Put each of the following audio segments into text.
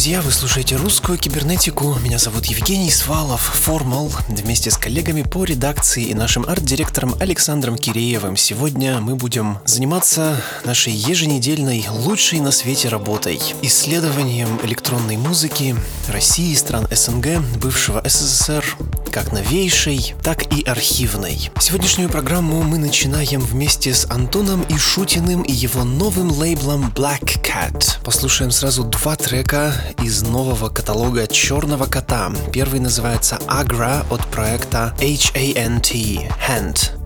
Друзья. Вы слушаете русскую кибернетику. Меня зовут Евгений Свалов, Формал. Вместе с коллегами по редакции и нашим арт-директором Александром Киреевым сегодня мы будем заниматься нашей еженедельной лучшей на свете работой. Исследованием электронной музыки России, стран СНГ, бывшего СССР, как новейшей, так и архивной. Сегодняшнюю программу мы начинаем вместе с Антоном Ишутиным и его новым лейблом Black Cat. Послушаем сразу два трека из нового каталога Черного Кота. Первый называется Agra от проекта HANT, Hand.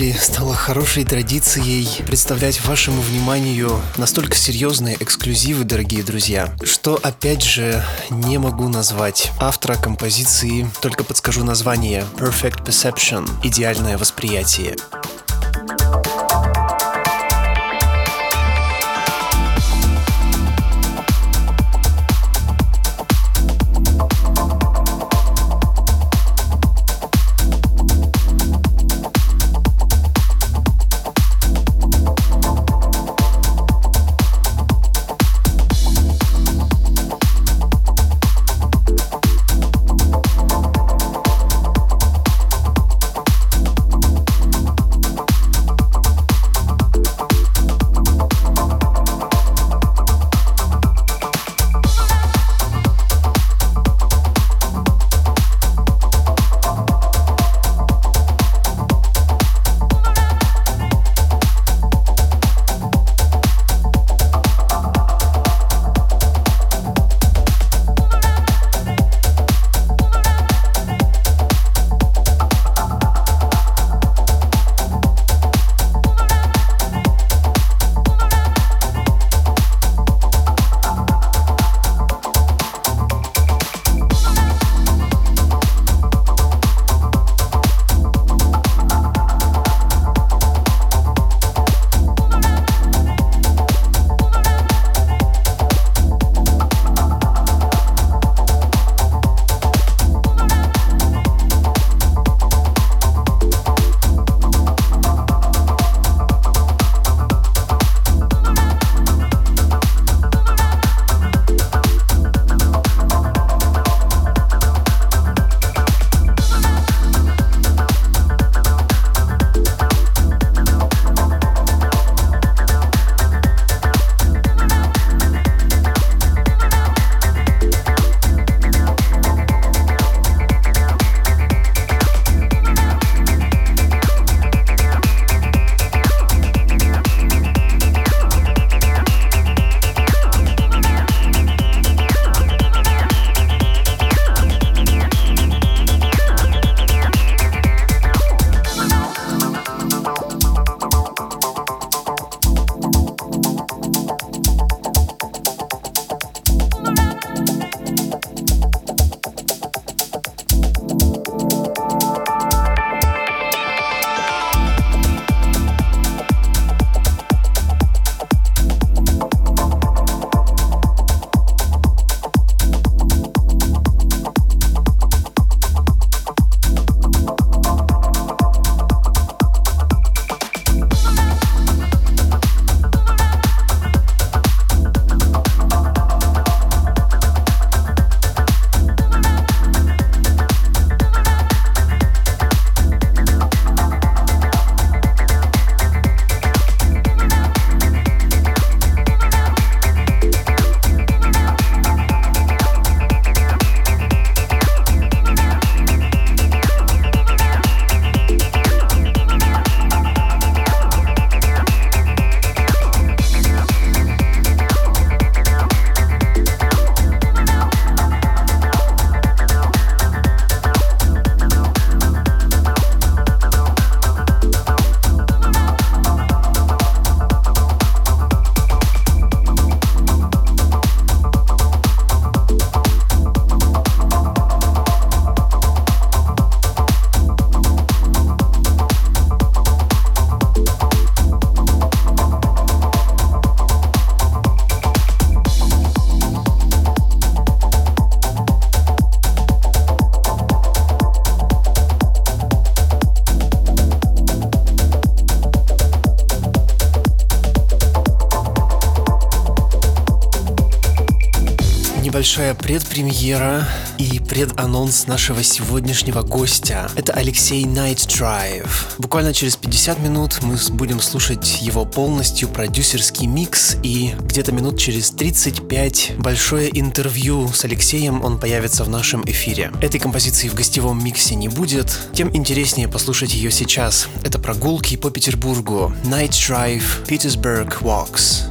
Недели стало хорошей традицией представлять вашему вниманию настолько серьезные эксклюзивы, дорогие друзья, что опять же не могу назвать автора композиции, только подскажу название Perfect Perception – идеальное восприятие. Небольшая предпремьера и преданонс нашего сегодняшнего гостя. Это Алексей Night Drive. Буквально через 50 минут мы будем слушать его полностью продюсерский микс и где-то минут через 35 большое интервью с Алексеем он появится в нашем эфире. Этой композиции в гостевом миксе не будет, тем интереснее послушать ее сейчас. Это прогулки по Петербургу. Night Drive, Petersburg Walks.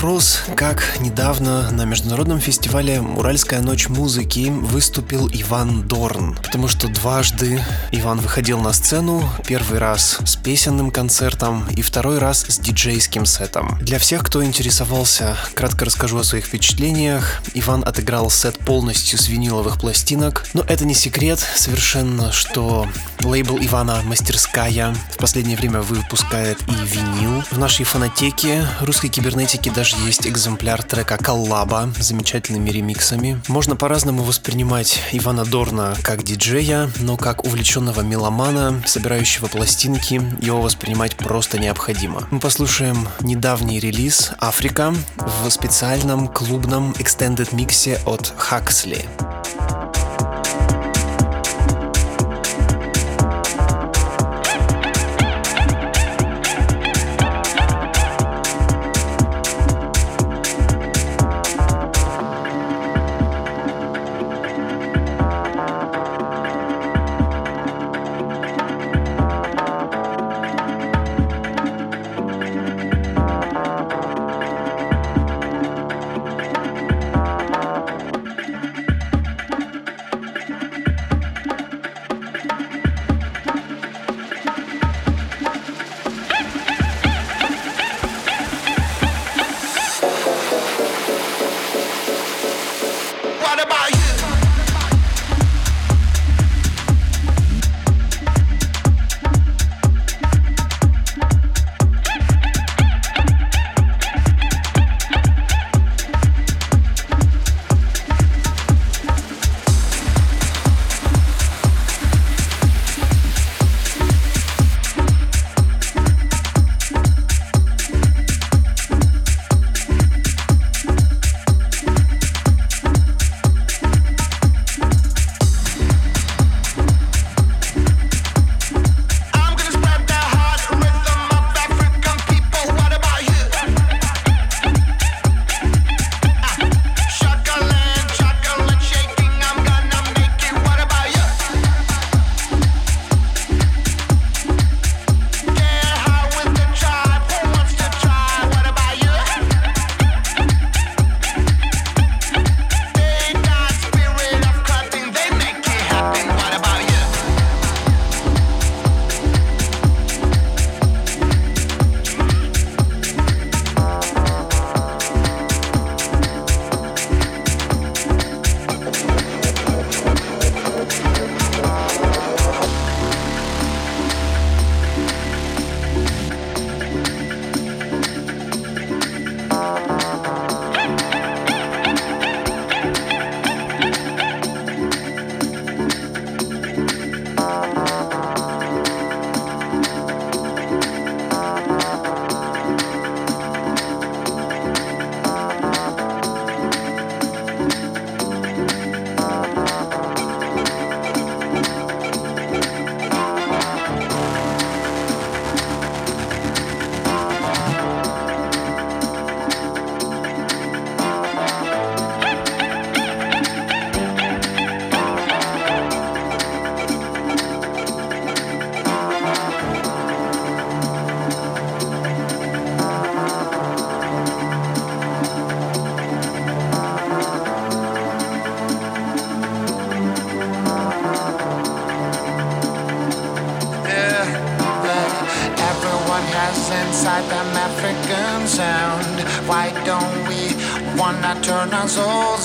Вопрос, как недавно на международном фестивале «Уральская ночь музыки» выступил Иван Дорн. Потому что дважды Иван выходил на сцену, первый раз с песенным концертом и второй раз с диджейским сетом. Для всех, кто интересовался, кратко расскажу о своих впечатлениях. Иван отыграл сет полностью с виниловых пластинок, но это не секрет совершенно, что лейбл Ивана «Мастерская» в последнее время выпускает и винил. В нашей фонотеке русской кибернетики даже есть экземпляр трека «Коллаба» с замечательными ремиксами. Можно по-разному воспринимать Ивана Дорна как диджея, но как увлеченного меломана, собирающего пластинки, его воспринимать просто необходимо. Мы послушаем недавний релиз «Африка» в специальном клубном extended миксе от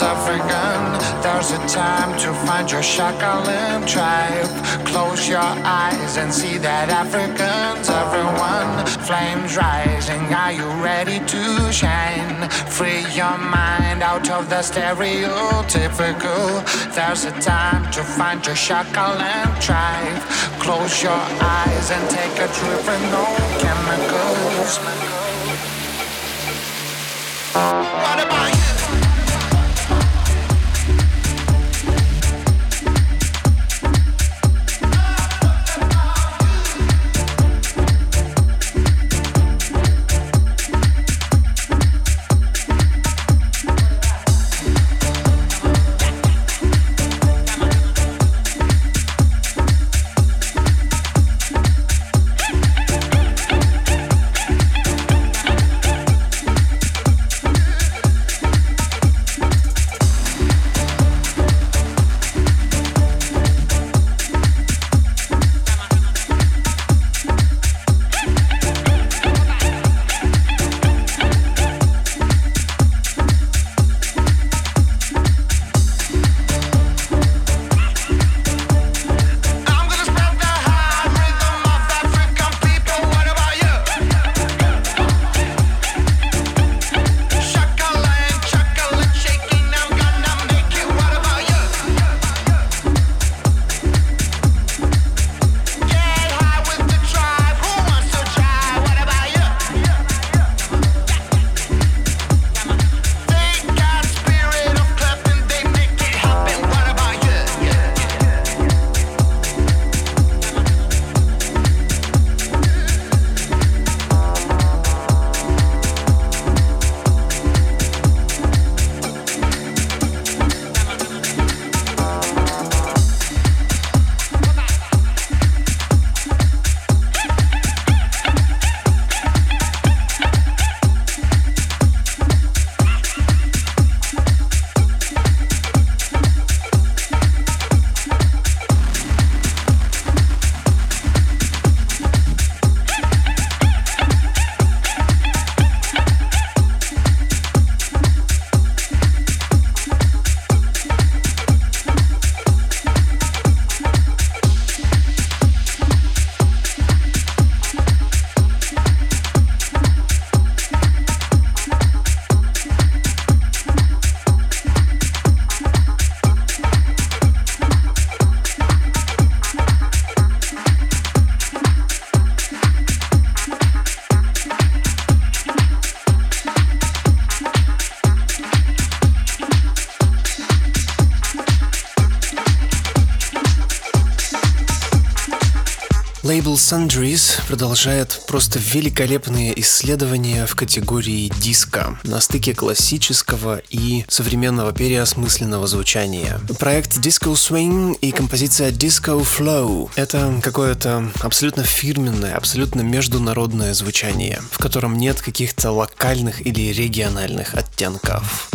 African. There's a time to find your shakalim tribe. Close your eyes and see that Africans, everyone. Flames rising, are you ready to shine? Free your mind out of the stereotypical. There's a time to find your shakalim tribe. Close your eyes and take a trip with no chemicals. What about you? Sundries продолжает просто великолепные исследования в категории диска на стыке классического и современного переосмысленного звучания. Проект Disco Swing и композиция Disco Flow — это какое-то абсолютно фирменное, абсолютно международное звучание, в котором нет каких-то локальных или региональных оттенков.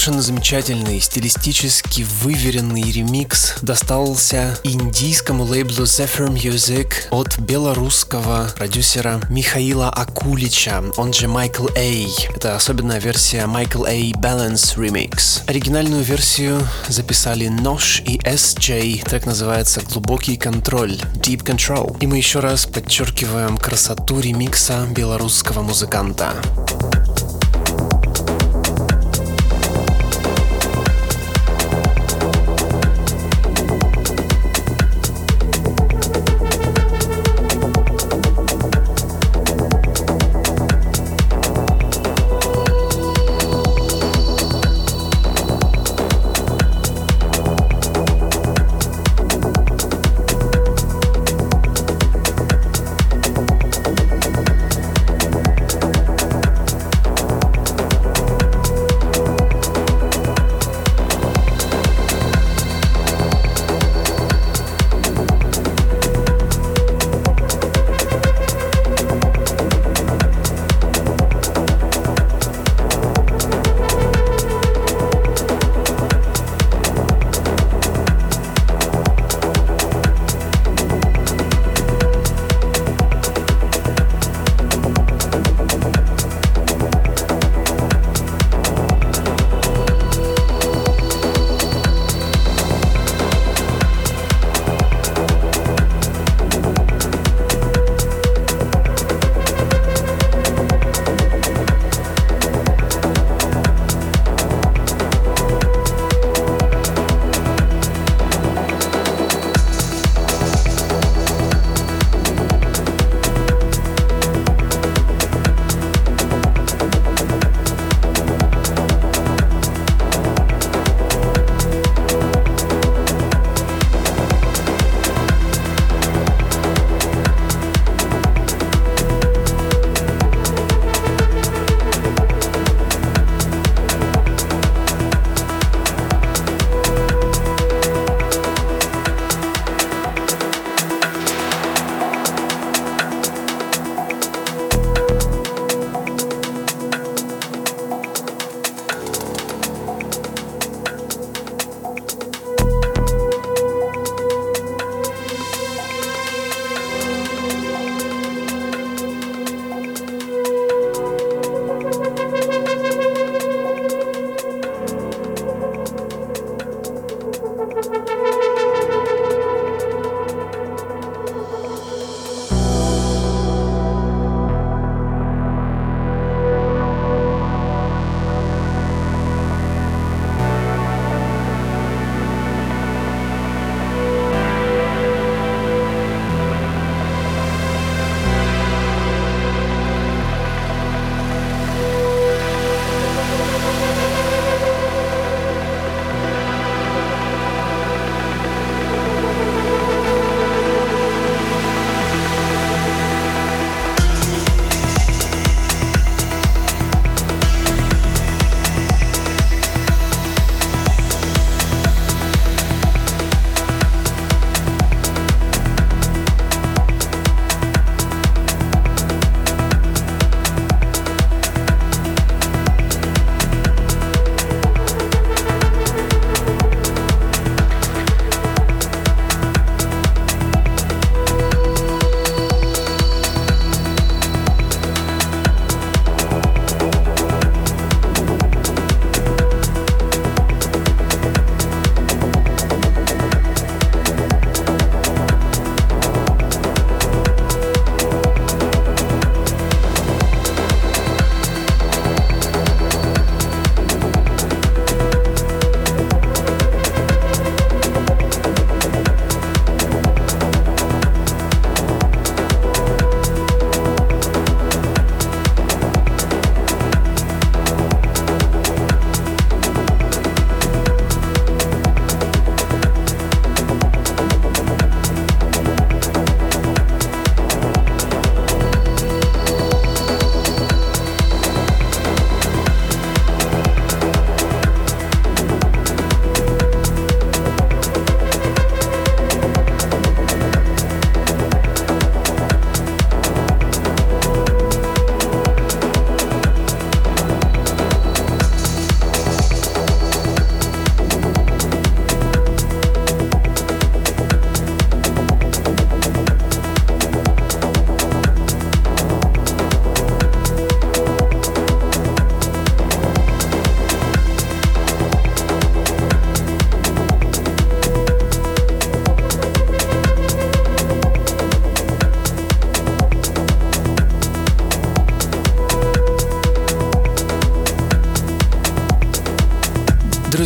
Совершенно замечательный, стилистически выверенный ремикс достался индийскому лейблу Zephyr Music от белорусского продюсера Михаила Акулича, он же Майкл A. Это особенная версия Michael A. Balance Remix. Оригинальную версию записали Нож и SJ. Трек называется «Глубокий контроль» Deep Control. И мы еще раз подчеркиваем красоту ремикса белорусского музыканта.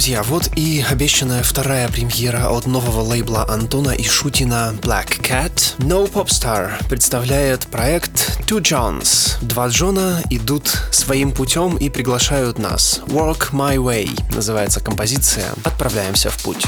Друзья, вот и обещанная вторая премьера от нового лейбла Антона и Шутина Black Cat. No Popstar представляет проект Two Johns. Два Джона идут своим путем и приглашают нас. Work My Way называется композиция. Отправляемся в путь.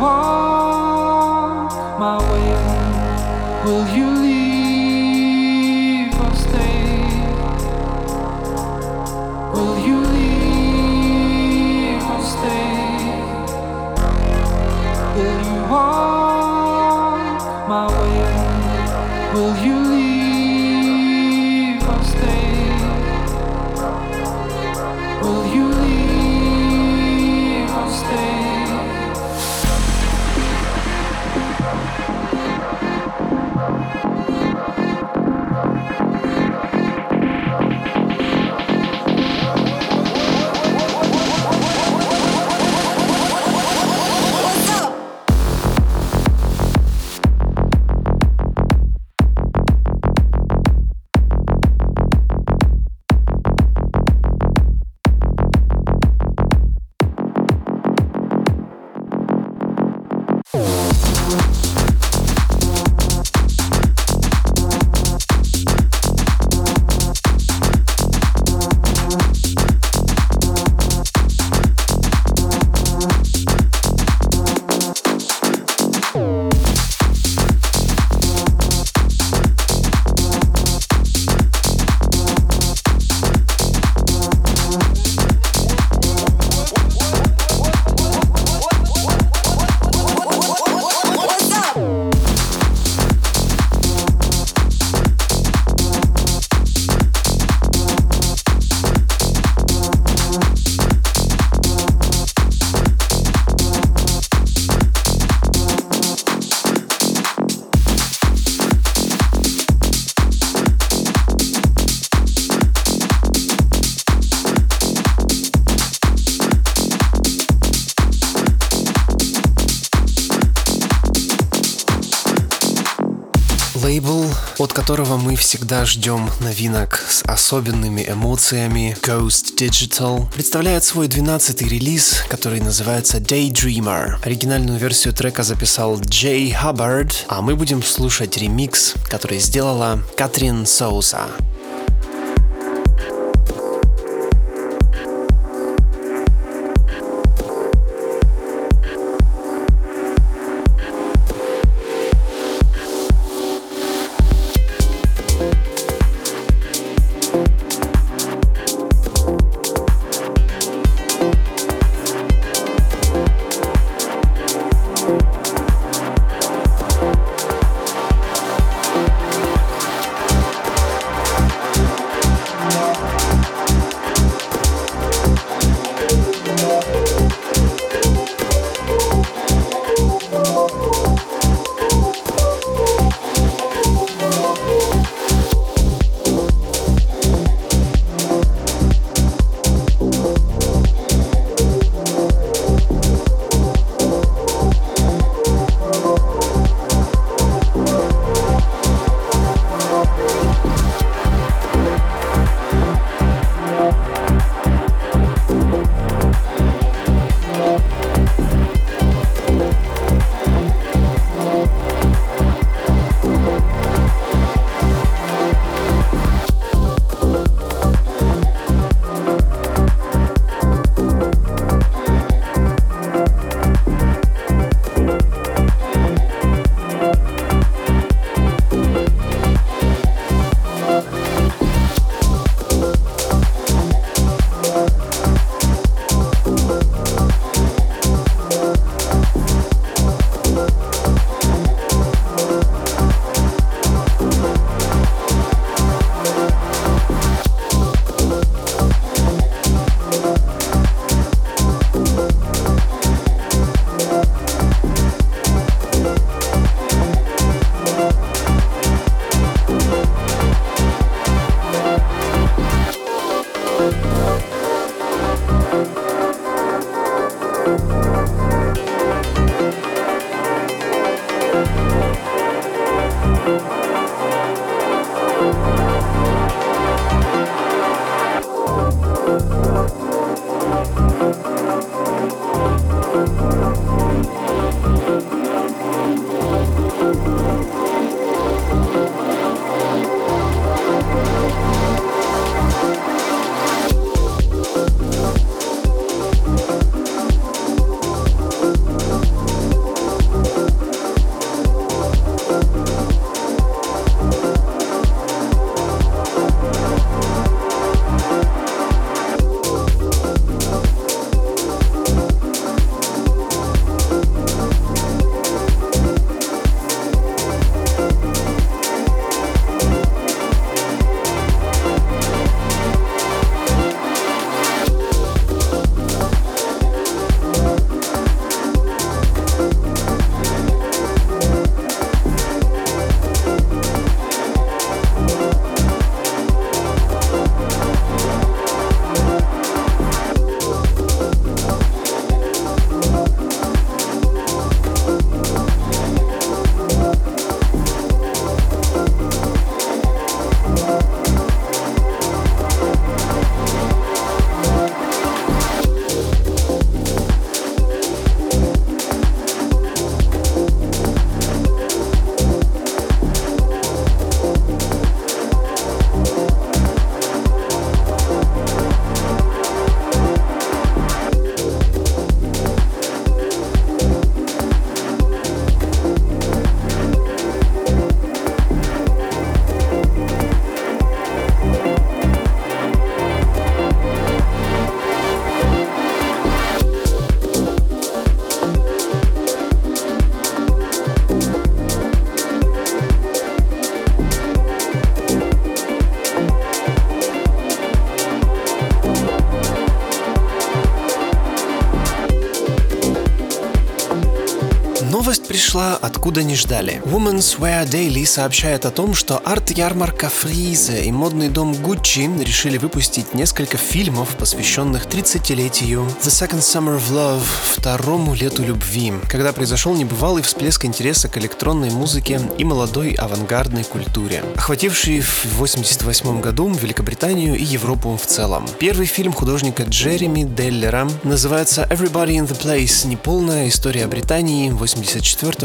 walk my way, will you? Которого мы всегда ждем новинок с особенными эмоциями, Ghost Digital, представляет свой 12-й релиз, который называется Daydreamer. Оригинальную версию трека записал Джей Хаббард, а мы будем слушать ремикс, который сделала Катрин Соуса. Пришла, откуда не ждали. Women's Wear Daily сообщает о том, что арт-ярмарка Фризе и модный дом Гуччи решили выпустить несколько фильмов, посвященных 30-летию The Second Summer of Love, второму лету любви, когда произошел небывалый всплеск интереса к электронной музыке и молодой авангардной культуре, охвативший в 1988 году Великобританию и Европу в целом. Первый фильм художника Джереми Деллера называется Everybody in the Place. Неполная история Британии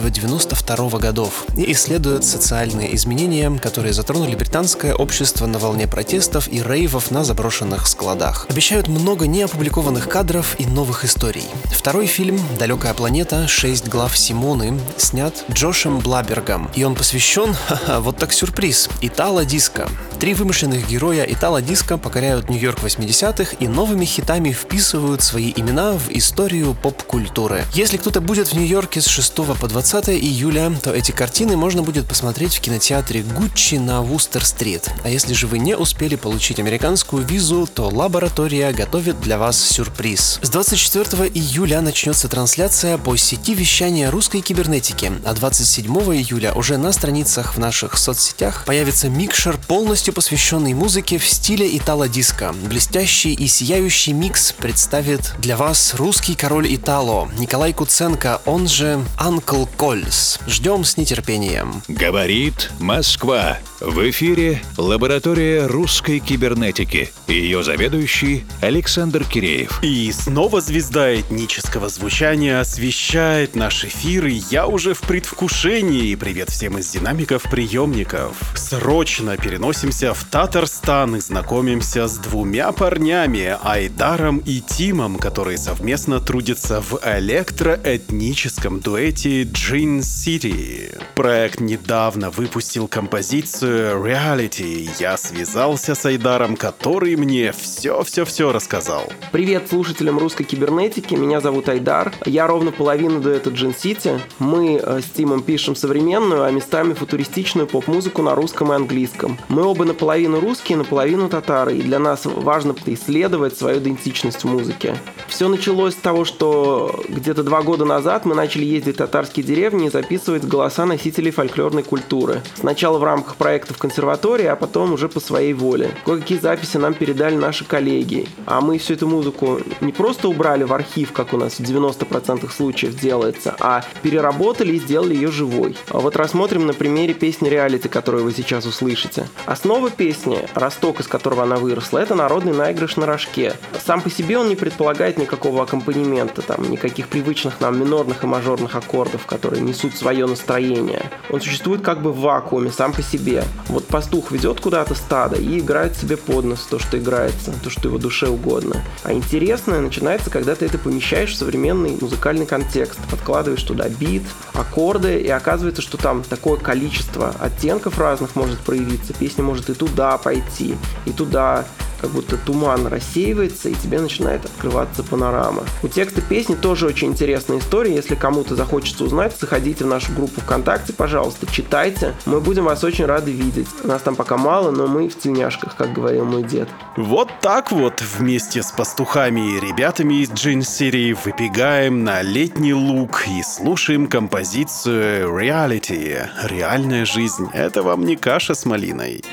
84-92 годов и исследует социальные изменения, которые затронули британское общество на волне протестов и рейвов на заброшенных складах. Обещают много неопубликованных кадров и новых историй. Второй фильм «Далекая планета. Шесть глав Симоны» снят Джошем Блабергом, и он посвящен, ха-ха, вот так сюрприз, Итало-диско. Три вымышленных героя Итало-диско покоряют Нью-Йорк 80-х и новыми хитами вписывают свои имена в историю поп-культуры. Если кто-то будет в Нью-Йорке с 6 по 20 июля, то эти картины можно будет посмотреть в кинотеатре Гуччи на Вустер-стрит. А если же вы не успели получить американскую визу, то лаборатория готовит для вас сюрприз. С 24 июля начнется трансляция по сети вещания русской кибернетики, а 27 июля уже на страницах в наших соцсетях появится микшер, полностью посвященный музыке в стиле итало-диско. Блестящий и сияющий микс представит для вас русский король Итало Николай Куценко, он же Uncle Кольс. Ждем с нетерпением. Говорит Москва. В эфире лаборатория русской кибернетики. Ее заведующий Александр Киреев. И снова звезда этнического звучания освещает наш эфир, и я уже в предвкушении. Привет всем из динамиков приемников. Срочно переносимся в Татарстан и знакомимся с двумя парнями, Айдаром и Тимом, которые совместно трудятся в электроэтническом дуэте Джин City. Проект недавно выпустил композицию Reality. Я связался с Айдаром, который мне все-все-все рассказал. Привет слушателям русской кибернетики, меня зовут Айдар. Я ровно половину дуэта Джин Сити. Мы э, с Тимом пишем современную, а местами футуристичную поп-музыку на русском и английском. Мы оба наполовину русские, наполовину татары, и для нас важно исследовать свою идентичность в музыке. Все началось с того, что где-то два года назад мы начали ездить в татарские деревни и записывать голоса носителей фольклорной культуры. Сначала в рамках проектов консерватории, а потом уже по своей воле. Кое-какие записи нам передали наши коллеги. А мы всю эту музыку не просто убрали в архив, как у нас в 90% случаев делается, а переработали и сделали ее живой. А вот рассмотрим на примере песни реалити, которую вы сейчас услышите. Основа песни, росток, из которого она выросла, это народный наигрыш на рожке. Сам по себе он не предполагает никакого аккомпанемента, там, никаких привычных нам минорных и мажорных аккордов, которые несут свое настроение. Он существует как бы в вакууме, сам по себе. Вот пастух ведет куда-то стадо и играет себе под нос то, что играется, то, что его душе угодно. А интересное начинается, когда ты это помещаешь в современный музыкальный контекст, подкладываешь туда бит, аккорды, и оказывается, что там такое количество оттенков разных может проявиться. Песня может и туда пойти, и туда как будто туман рассеивается, и тебе начинает открываться панорама. У текста песни тоже очень интересная история. Если кому-то захочется узнать, заходите в нашу группу ВКонтакте, пожалуйста, читайте. Мы будем вас очень рады видеть. Нас там пока мало, но мы в тельняшках, как говорил мой дед. Вот так вот вместе с пастухами и ребятами из Джин City выбегаем на летний луг и слушаем композицию Reality. Реальная жизнь. Это вам не каша с малиной.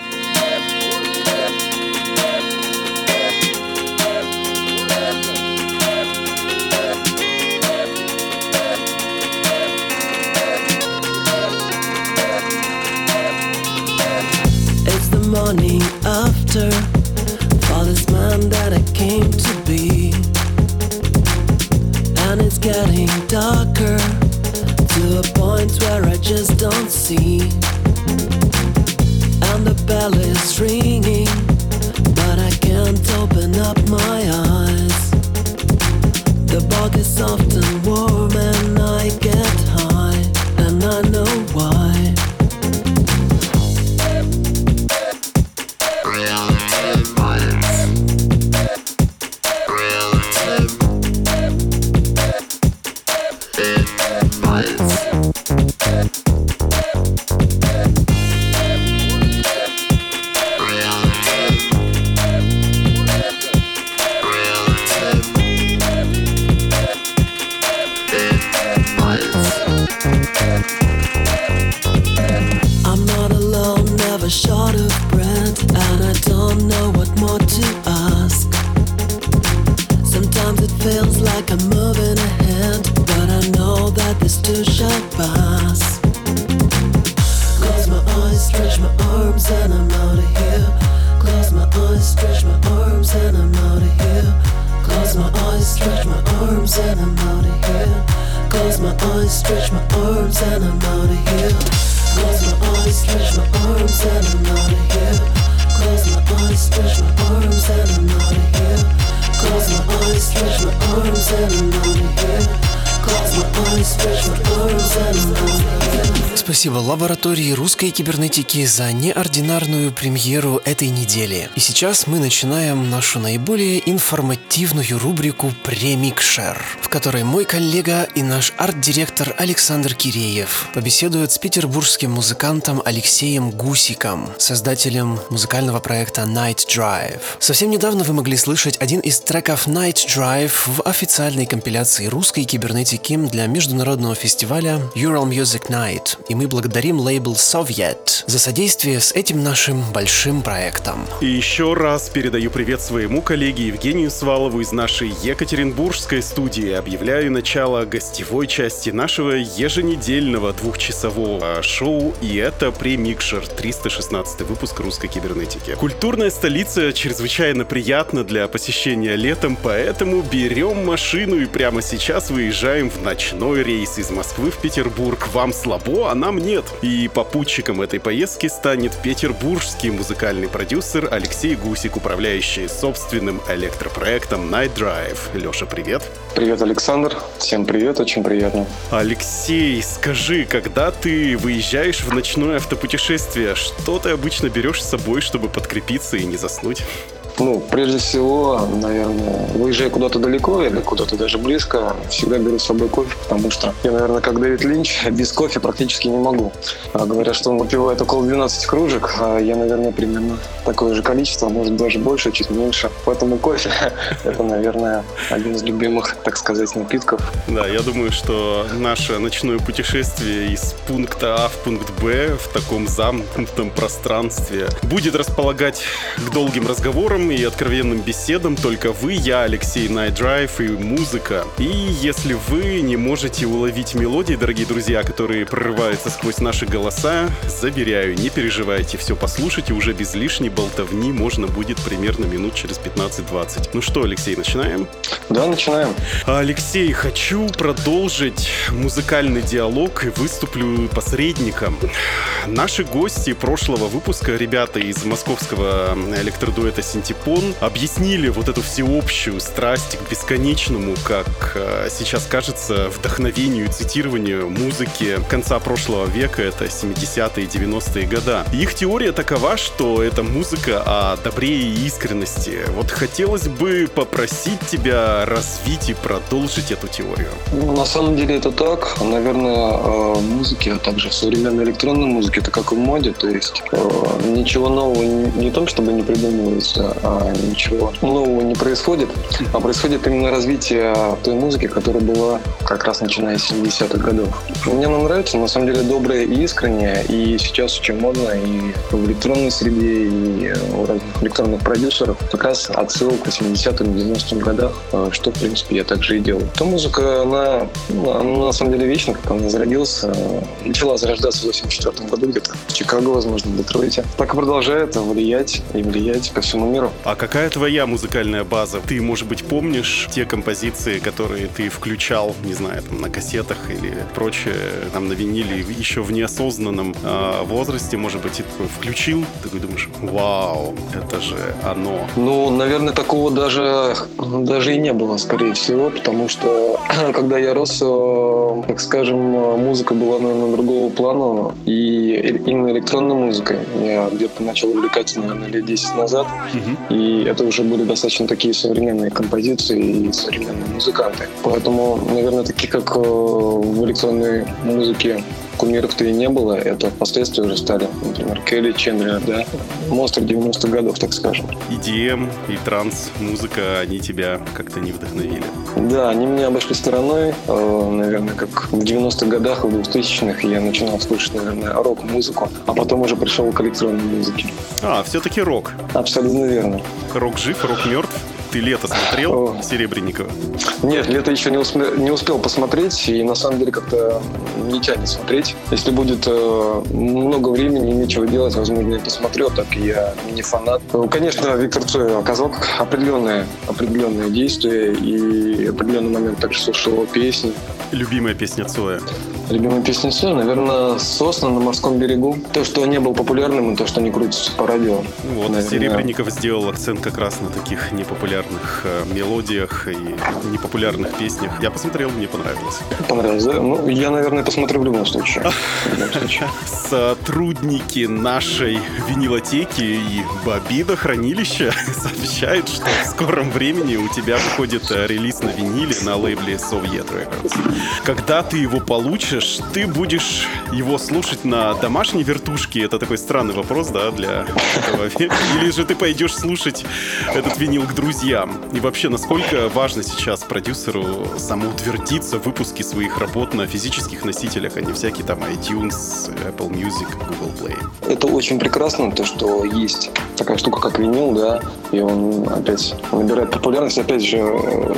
For this man that I came to be. And it's getting darker to a point where I just don't see. And the bell is ringing, but I can't open up my eyes. Кибернетики за неординарную премьеру этой недели. И сейчас мы начинаем нашу наиболее информативную рубрику «Премикшер», которой мой коллега и наш арт-директор Александр Киреев побеседует с петербургским музыкантом Алексеем Гусиком, создателем музыкального проекта Night Drive. Совсем недавно вы могли слышать один из треков Night Drive в официальной компиляции русской кибернетики для международного фестиваля Ural Music Night, и мы благодарим лейбл Soviet за содействие с этим нашим большим проектом. И еще раз передаю привет своему коллеге Евгению Свалову из нашей Екатеринбургской студии. Объявляю начало гостевой части нашего еженедельного двухчасового шоу, и это премикшер 316 выпуск русской кибернетики. Культурная столица чрезвычайно приятна для посещения летом, поэтому берем машину и прямо сейчас выезжаем в ночной рейс из Москвы в Петербург. Вам слабо, а нам нет. И попутчиком этой поездки станет петербургский музыкальный продюсер Алексей Гусик, управляющий собственным электропроектом Night Drive. Леша, привет. Привет, Александр. Всем привет, очень приятно. Алексей, скажи, когда ты выезжаешь в ночное автопутешествие, что ты обычно берешь с собой, чтобы подкрепиться и не заснуть? Ну, прежде всего, наверное, выезжая куда-то далеко или куда-то даже близко, всегда беру с собой кофе, потому что я, наверное, как Дэвид Линч, без кофе практически не могу. А говорят, что он выпивает около 12 кружек, а я, наверное, примерно такое же количество, может даже больше, чуть меньше. Поэтому кофе — это, наверное, один из любимых, так сказать, напитков. Да, я думаю, что наше ночное путешествие из пункта А в пункт Б в таком замкнутом пространстве будет располагать к долгим разговорам и откровенным беседам только вы, я, Алексей, Night Drive и музыка. И если вы не можете уловить мелодии, дорогие друзья, которые прорываются сквозь наши голоса, заверяю, не переживайте, все послушайте уже без лишней болтовни, можно будет примерно минут через 15-20. Ну что, Алексей, начинаем? Да, начинаем. Алексей, хочу продолжить музыкальный диалог и выступлю посредником. Наши гости прошлого выпуска, ребята из московского электродуэта «Синтепон», объяснили вот эту всеобщую страсть к бесконечному, как э, сейчас кажется, вдохновению цитированию музыки конца прошлого века, это 70-е и 90-е года. Их теория такова, что это музыка о добре и искренности. Вот хотелось бы попросить тебя развить и продолжить эту теорию. Ну, на самом деле это так. Наверное, э, музыки, а также в современной электронной музыке, это как в моде, то есть э, ничего нового не, не том, чтобы не придумывается, а ничего нового не происходит, а происходит именно развитие той музыки, которая была как раз начиная с 70-х годов. Мне она нравится, на самом деле, добрая и искренняя, и сейчас очень модно и в электронной среде, и у разных электронных продюсеров как раз отсылка к 80-м, 90-м годах, что, в принципе, я также и делаю. Та музыка, она, ну, она на самом деле вечна, как она зародился, начала зарождаться в 84 году где-то в Чикаго, возможно, в Детройте. Так и продолжает влиять и влиять по всему миру. А какая твоя музыкальная база? Ты, может быть, помнишь те композиции, которые ты включал, не знаю, там, на кассетах или прочее, там, на виниле, еще в неосознанном э, возрасте, может быть, и такой включил, такой думаешь, вау, это же оно. Ну, наверное, такого даже, даже и не было, скорее всего, потому что когда я рос, э, так скажем, музыка была, наверное, другого плана, и именно электронной музыкой я где-то начал увлекаться, наверное, лет 10 назад, и это уже были достаточно такие современные композиции и современные музыканты. Поэтому, наверное, таких как э, в электронной музыке кумиров-то и не было, это впоследствии уже стали, например, Келли Чендлер, да, монстр 90-х годов, так скажем. EDM и транс-музыка, они тебя как-то не вдохновили? Да, они меня обошли стороной, э, наверное, как в 90-х годах и в 2000-х я начинал слушать, наверное, рок-музыку, а потом уже пришел к электронной музыке. А, все-таки рок. Абсолютно верно. Рок жив, рок мертв? Ты лето смотрел. Серебренникова? Нет, лето еще не, успе- не успел посмотреть, и на самом деле как-то не тянет смотреть. Если будет э, много времени и нечего делать, возможно, я посмотрю, а так я не фанат. Ну, Конечно, Виктор Цой оказал определенное, определенное действие, и определенный момент также слушал его песни. Любимая песня Цоя. Любимая песня Цоя, наверное, «Сосна на морском берегу». То, что не был популярным, и то, что не крутится по радио. Вот, Наверное. Серебренников сделал акцент как раз на таких непопулярных э, мелодиях и непопулярных песнях. Я посмотрел, мне понравилось. Понравилось, да? Ну, я, наверное, посмотрю в любом случае. В любом случае. Сотрудники нашей винилотеки и Бобида хранилища сообщают, что в скором времени у тебя выходит э, релиз на виниле на лейбле Soviet Records. Когда ты его получишь, ты будешь его слушать на домашней вертушке. Это такой странный вопрос, да, для этого. Или же ты пойдешь слушать этот винил к друзьям. И вообще, насколько важно сейчас продюсеру самоутвердиться в выпуске своих работ на физических носителях, а не всякие там iTunes, Apple Music, Google Play. Это очень прекрасно, то, что есть такая штука, как винил, да, и он опять набирает популярность. Опять же, э,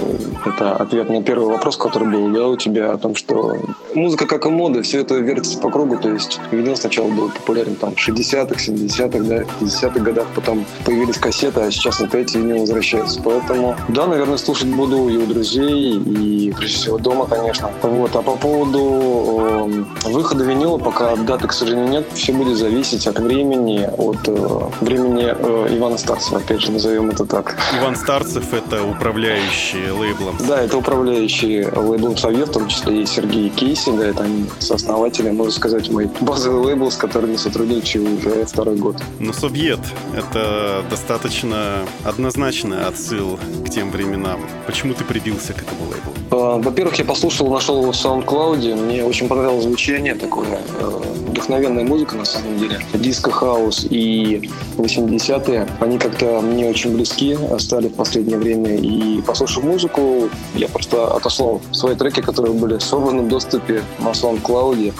это ответ на первый вопрос, который был, да, у тебя, о том, что музыка, как и мода, все это вертится по кругу, то есть винил сначала был популярен там в 60-х, 70-х, да, 50-х годах, потом появились кассеты, а сейчас опять винил возвращается. Поэтому, да, наверное, слушать буду и у друзей, и прежде всего дома, конечно. Вот. А по поводу э, выхода винила, пока даты, к сожалению, нет, все будет зависеть от времени, от э, времени э, Ивана Старцева, опять же, назовем это так. Иван Старцев — это управляющий лейблом. Да, это управляющий лейблом Совет, в том числе и Сергей Кейси, да, это они сооснователи, можно сказать, мой базовый лейбл, с которыми сотрудничаю уже второй год. Но Совет — это достаточно однозначный отсыл к тем временам. Почему ты прибился к этому лейблу? Э, Во-первых, я послушал, нашел его в SoundCloud, мне очень понравилось звучание, такое э, вдохновенная музыка на самом деле. Диско, хаус и 80-е, они как-то мне очень близки стали в последнее время. И послушав музыку, я просто отослал свои треки, которые были в свободном доступе на SoundCloud.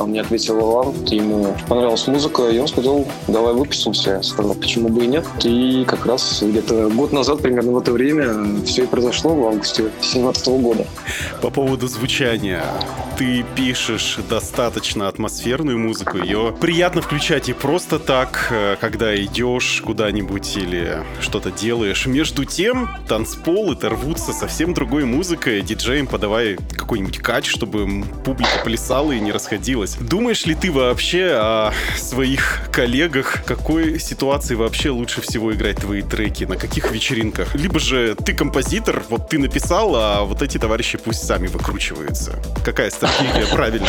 Он мне ответил Иван, ему понравилась музыка, и он сказал, давай выпустимся. Я сказал, почему бы и нет. И как раз где-то год назад, примерно в это время, все и произошло в августе 2017 года. По поводу звучания. Ты пишешь достаточно атмосферную музыку. Ее приятно включать и просто так, э, когда идешь куда-нибудь или что-то делаешь. Между тем, танцполы рвутся совсем другой музыкой. Диджеям подавай какой-нибудь кач, чтобы публика плясала и не расходилась. Думаешь ли ты вообще о своих коллегах? Какой ситуации вообще лучше всего играть твои треки? На каких вечеринках? Либо же ты композитор, вот ты написал, а вот эти товарищи пусть сами выкручиваются. Какая стратегия правильная?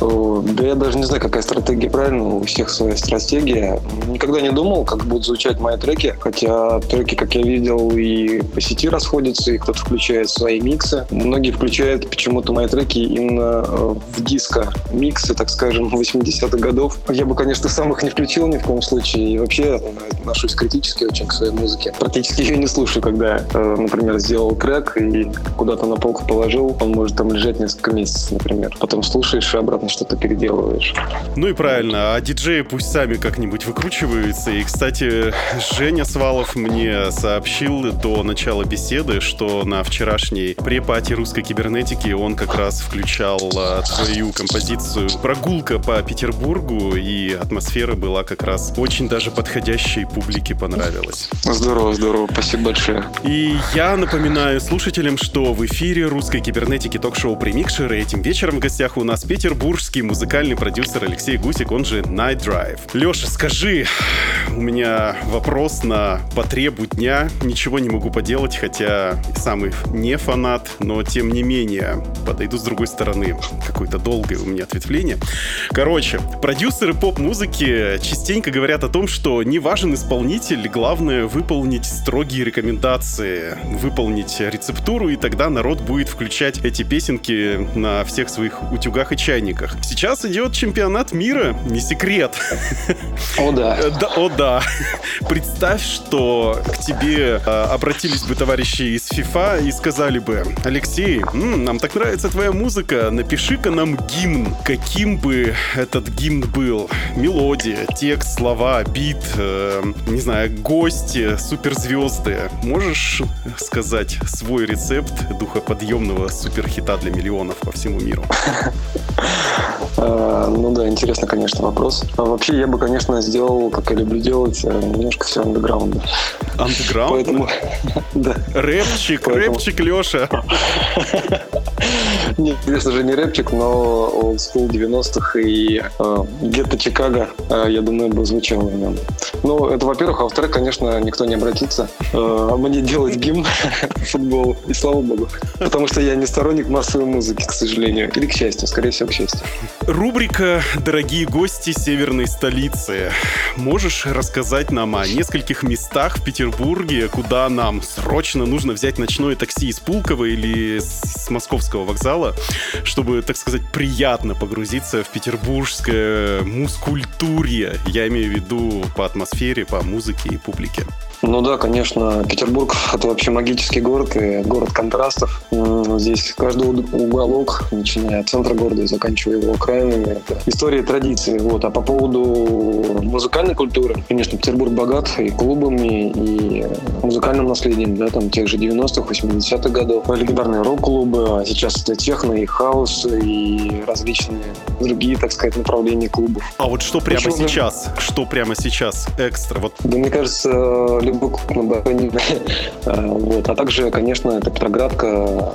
О, Да я даже не знаю, какая стратегия правильная, у всех своя стратегия. Никогда не думал, как будут звучать мои треки, хотя треки, как я видел, и по сети расходятся, и кто-то включает свои миксы. Многие включают почему-то мои треки именно э, в диско миксы, так скажем, 80-х годов. Я бы, конечно, сам их не включил ни в коем случае, и вообще э, отношусь критически очень к своей музыке. Практически ее не слушаю, когда, э, например, сделал трек и куда-то на полку положил, он может там лежать несколько месяцев, например. Потом слушаешь и обратно что-то переделываешь. Ну и правильно, а диджеи пусть сами как-нибудь выкручиваются. И, кстати, Женя Свалов мне сообщил до начала беседы, что на вчерашней препате русской кибернетики он как раз включал а, твою композицию «Прогулка по Петербургу», и атмосфера была как раз очень даже подходящей, публике понравилась. Здорово, здорово, спасибо большое. И я напоминаю слушателям, что в эфире русской кибернетики ток-шоу «Премикшер», и этим вечером в гостях у нас петербургский музыкальный продюсер Алексей Гусик, он же Night Drive. Леша, скажи, у меня вопрос на потребу дня. Ничего не могу поделать, хотя самый не фанат, но тем не менее подойду с другой стороны. Какое-то долгое у меня ответвление. Короче, продюсеры поп-музыки частенько говорят о том, что не важен исполнитель, главное выполнить строгие рекомендации, выполнить рецептуру, и тогда народ будет включать эти песенки на всех своих утюгах и чайниках. Сейчас идет чемпионат мира, не секрет. О, да. Э, Да, о да. Представь, что к тебе э, обратились бы товарищи из FIFA и сказали бы, Алексей, м, нам так нравится твоя музыка, напиши-ка нам гимн. Каким каким бы этот гимн был? Мелодия, текст, слова, бит, э, не знаю, гости, суперзвезды. Можешь сказать свой рецепт духоподъемного суперхита для миллионов по всему миру? А, ну да, интересно, конечно, вопрос. А вообще я бы, конечно, сделал, как я люблю делать, э, немножко все андеграундно. Андеграунд? Поэтому, да. Рэпчик, Поэтому- рэпчик, Леша. Нет, конечно же, не рэпчик, но олдскул 90-х и э, где-то Чикаго, э, я думаю, бы звучало в нем. Ну, это во-первых, а во-вторых, конечно, никто не обратится э, мне делать гимн футбол, и слава богу. Потому что я не сторонник массовой музыки, к сожалению. Или к счастью, скорее всего, к счастью. Рубрика «Дорогие гости северной столицы». Можешь рассказать нам о нескольких местах в Петербурге, куда нам срочно нужно взять ночное такси из Пулково или с с Московского вокзала, чтобы, так сказать, приятно погрузиться в петербургское мускультурье. Я имею в виду по атмосфере, по музыке и публике. Ну да, конечно, Петербург — это вообще магический город и город контрастов. Здесь каждый уголок, начиная от центра города и заканчивая его окраинами, это история и традиции. Вот. А по поводу музыкальной культуры, конечно, Петербург богат и клубами, и музыкальным наследием, да, там тех же 90-х, 80-х годов. Легендарные рок-клубы, а сейчас это техно и хаос, и различные другие, так сказать, направления клубов. А вот что прямо Почему? сейчас? Что прямо сейчас экстра? Вот Да, мне кажется, на балконе. А, Вот. А также, конечно, это Петроградка.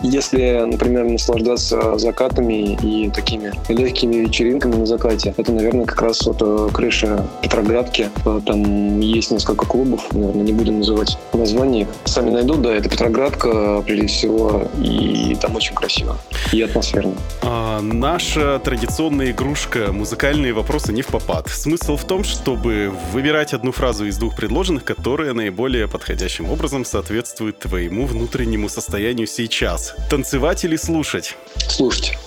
Если, например, наслаждаться закатами и такими легкими вечеринками на закате, это, наверное, как раз вот э, крыша Петроградки. Э, Там есть несколько клубов, наверное, не будем называть названия. их. Сами найдут, да, это Петроградка, прежде всего, и там очень красиво и атмосферно. А, наша традиционная игрушка «Музыкальные вопросы не в попад». Смысл в том, чтобы выбирать одну фразу из двух предложенных, которая наиболее подходящим образом соответствует твоему внутреннему состоянию сейчас. Танцевать или слушать? Слушайте.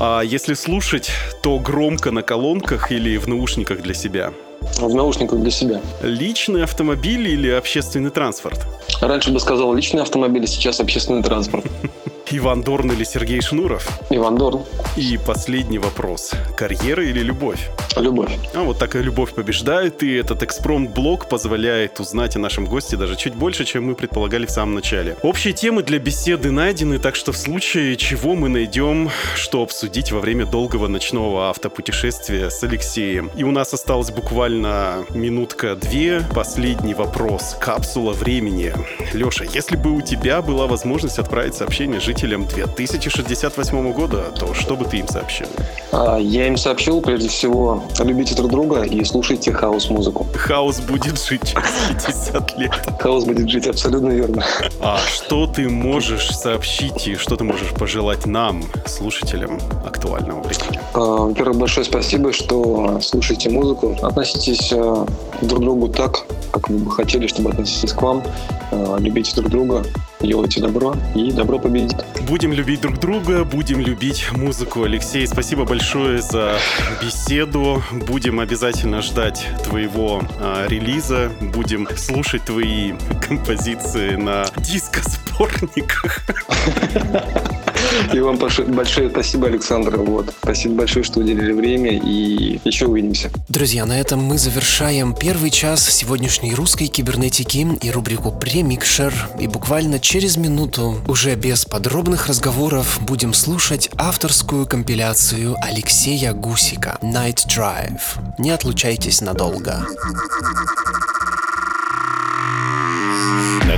А если слушать, то громко на колонках или в наушниках для себя? В наушниках для себя. Личный автомобиль или общественный транспорт? Раньше бы сказал личный автомобиль, сейчас общественный транспорт. Иван Дорн или Сергей Шнуров? Иван Дорн. И последний вопрос. Карьера или любовь? Любовь. А вот так и любовь побеждает, и этот экспромт-блок позволяет узнать о нашем госте даже чуть больше, чем мы предполагали в самом начале. Общие темы для беседы найдены, так что в случае чего мы найдем, что обсудить во время долгого ночного автопутешествия с Алексеем. И у нас осталось буквально минутка-две. Последний вопрос. Капсула времени. Леша, если бы у тебя была возможность отправить сообщение жителям 2068 года, то что бы ты им сообщил? А, Я им сообщил, прежде всего, любите друг друга и слушайте хаос-музыку. Хаос будет жить через 50 лет. Хаос будет жить абсолютно верно. А что ты можешь сообщить и что ты можешь пожелать нам, слушателям актуального времени? А, Во-первых, большое спасибо, что слушаете музыку. Относитесь а, друг к другу так, как вы бы хотели, чтобы относились к вам. А, Любите друг друга, делайте добро, и добро победит. Будем любить друг друга, будем любить музыку. Алексей, спасибо большое за беседу. Будем обязательно ждать твоего а, релиза. Будем слушать твои композиции на дискосборниках. И вам большое, спасибо, Александр. Вот. Спасибо большое, что уделили время, и еще увидимся. Друзья, на этом мы завершаем первый час сегодняшней русской кибернетики и рубрику «Премикшер». И буквально через минуту, уже без подробных разговоров, будем слушать авторскую компиляцию Алексея Гусика «Night Drive». Не отлучайтесь надолго.